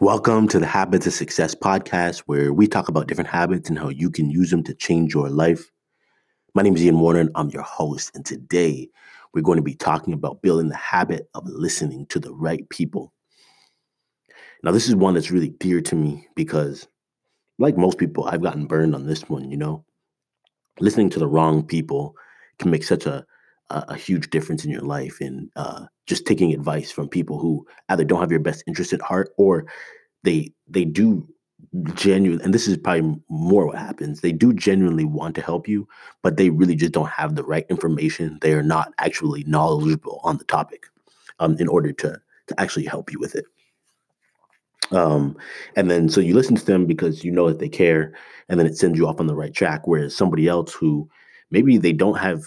Welcome to the Habits of Success podcast, where we talk about different habits and how you can use them to change your life. My name is Ian Warner, and I'm your host. And today we're going to be talking about building the habit of listening to the right people. Now, this is one that's really dear to me because, like most people, I've gotten burned on this one. You know, listening to the wrong people can make such a a, a huge difference in your life and uh, just taking advice from people who either don't have your best interest at heart or they they do genuine and this is probably more what happens they do genuinely want to help you but they really just don't have the right information they are not actually knowledgeable on the topic um, in order to to actually help you with it. Um, and then so you listen to them because you know that they care and then it sends you off on the right track whereas somebody else who maybe they don't have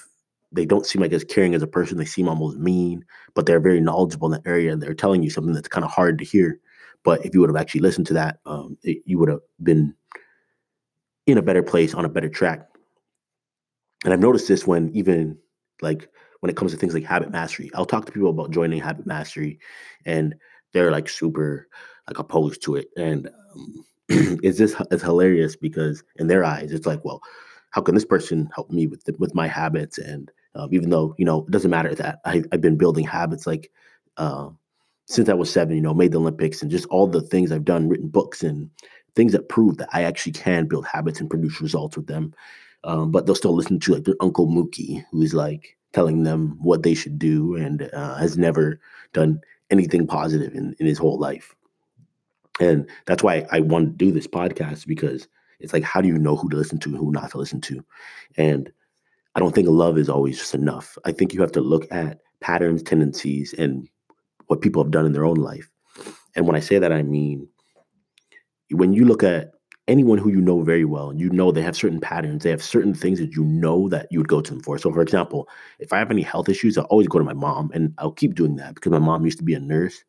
they don't seem like as caring as a person. They seem almost mean, but they're very knowledgeable in the area and they're telling you something that's kind of hard to hear. But if you would have actually listened to that, um, it, you would have been in a better place on a better track. And I've noticed this when even like when it comes to things like habit mastery, I'll talk to people about joining habit mastery, and they're like super like opposed to it. And um, it's just it's hilarious because in their eyes, it's like, well, how can this person help me with the, with my habits? And um, even though you know it doesn't matter that I, have been building habits like uh, since I was seven, you know, made the Olympics and just all the things I've done, written books and things that prove that I actually can build habits and produce results with them. Um, but they'll still listen to like their uncle Mookie, who's like telling them what they should do and uh, has never done anything positive in, in his whole life. And that's why I want to do this podcast because it's like, how do you know who to listen to and who not to listen to? And I don't think love is always just enough. I think you have to look at patterns, tendencies, and what people have done in their own life. And when I say that, I mean, when you look at anyone who you know very well, you know they have certain patterns, they have certain things that you know that you would go to them for. So, for example, if I have any health issues, I'll always go to my mom, and I'll keep doing that because my mom used to be a nurse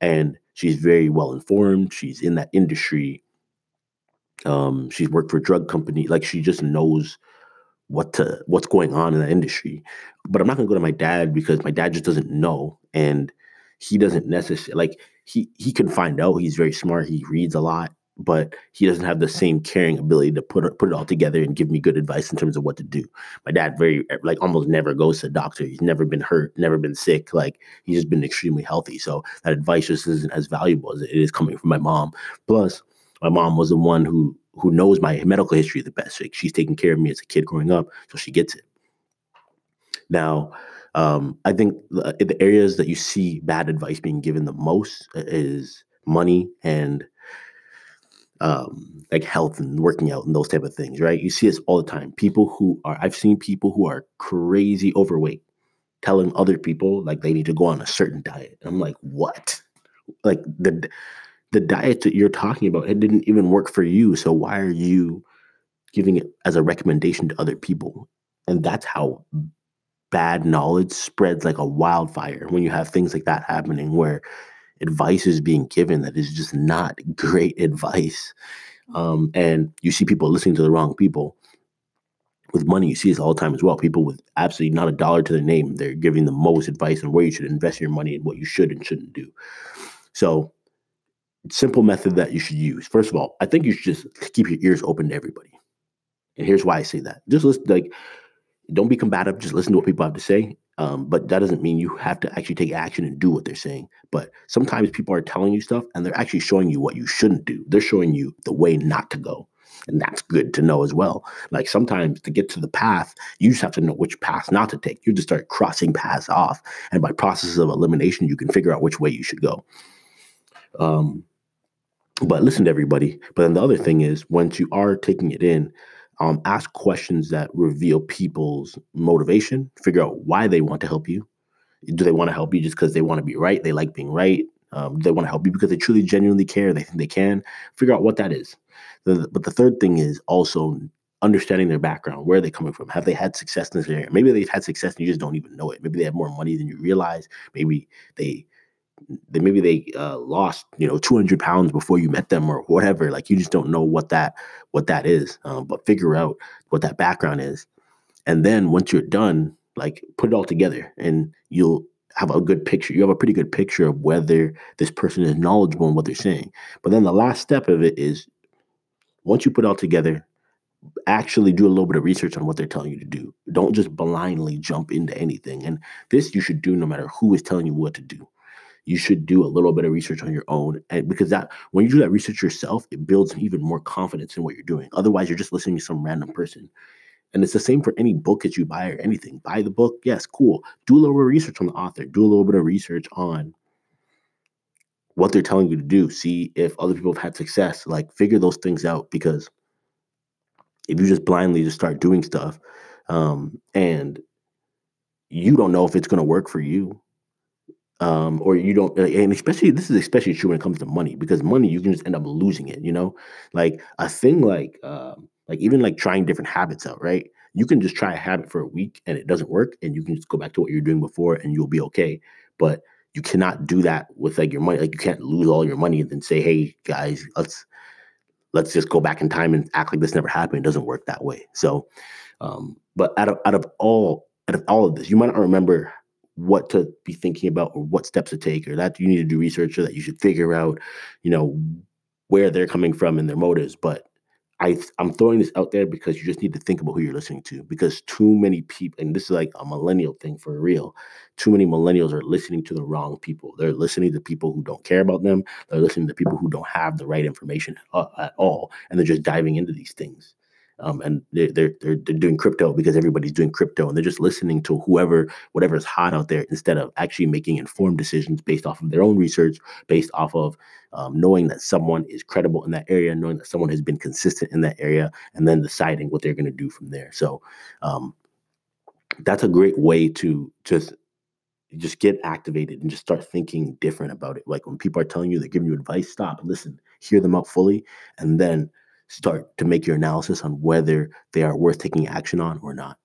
and she's very well informed. She's in that industry. Um, she's worked for a drug company. Like she just knows what to what's going on in that industry. But I'm not gonna go to my dad because my dad just doesn't know, and he doesn't necessarily like he he can find out. He's very smart. He reads a lot, but he doesn't have the same caring ability to put put it all together and give me good advice in terms of what to do. My dad very like almost never goes to the doctor. He's never been hurt, never been sick. Like he's just been extremely healthy. So that advice just isn't as valuable as it is coming from my mom. Plus, my mom was the one who who knows my medical history the best. Like she's taking care of me as a kid growing up, so she gets it. Now, um, I think the, the areas that you see bad advice being given the most is money and um, like health and working out and those type of things, right? You see this all the time. People who are I've seen people who are crazy overweight telling other people like they need to go on a certain diet. I'm like, what? Like the the diet that you're talking about, it didn't even work for you. So why are you giving it as a recommendation to other people? And that's how bad knowledge spreads like a wildfire when you have things like that happening where advice is being given that is just not great advice. Um, and you see people listening to the wrong people. With money, you see this all the time as well. People with absolutely not a dollar to their name, they're giving the most advice on where you should invest your money and what you should and shouldn't do. So simple method that you should use. First of all, I think you should just keep your ears open to everybody. And here's why I say that. Just listen, like, don't be combative. Just listen to what people have to say. Um, but that doesn't mean you have to actually take action and do what they're saying. But sometimes people are telling you stuff and they're actually showing you what you shouldn't do. They're showing you the way not to go. And that's good to know as well. Like sometimes to get to the path, you just have to know which path not to take. You just start crossing paths off. And by process of elimination, you can figure out which way you should go. Um, but listen to everybody. But then the other thing is, once you are taking it in, um, ask questions that reveal people's motivation. Figure out why they want to help you. Do they want to help you just because they want to be right? They like being right. Um, they want to help you because they truly, genuinely care? They think they can. Figure out what that is. The, but the third thing is also understanding their background. Where are they coming from? Have they had success in this area? Maybe they've had success and you just don't even know it. Maybe they have more money than you realize. Maybe they they maybe they uh, lost you know 200 pounds before you met them or whatever like you just don't know what that what that is um, but figure out what that background is and then once you're done like put it all together and you'll have a good picture. You have a pretty good picture of whether this person is knowledgeable in what they're saying. But then the last step of it is once you put it all together, actually do a little bit of research on what they're telling you to do. Don't just blindly jump into anything. And this you should do no matter who is telling you what to do. You should do a little bit of research on your own. And because that when you do that research yourself, it builds even more confidence in what you're doing. Otherwise, you're just listening to some random person. And it's the same for any book that you buy or anything. Buy the book, yes, cool. Do a little bit of research on the author. Do a little bit of research on what they're telling you to do. See if other people have had success. Like figure those things out because if you just blindly just start doing stuff um, and you don't know if it's going to work for you um, or you don't and especially this is especially true when it comes to money because money you can just end up losing it you know like a thing like um, like even like trying different habits out right you can just try a habit for a week and it doesn't work and you can just go back to what you're doing before and you'll be okay but you cannot do that with like your money like you can't lose all your money and then say hey guys let's let's just go back in time and act like this never happened. It doesn't work that way. So, um, but out of out of all out of all of this, you might not remember what to be thinking about or what steps to take or that you need to do research or that you should figure out, you know, where they're coming from and their motives. But I I'm throwing this out there because you just need to think about who you're listening to because too many people and this is like a millennial thing for real. Too many millennials are listening to the wrong people. They're listening to people who don't care about them. They're listening to people who don't have the right information at, all and they're just diving into these things. Um, and they're, they're they're doing crypto because everybody's doing crypto, and they're just listening to whoever, whatever's hot out there, instead of actually making informed decisions based off of their own research, based off of um, knowing that someone is credible in that area, knowing that someone has been consistent in that area, and then deciding what they're going to do from there. So, um, that's a great way to just just get activated and just start thinking different about it. Like when people are telling you, they're giving you advice, stop, listen, hear them out fully, and then start to make your analysis on whether they are worth taking action on or not.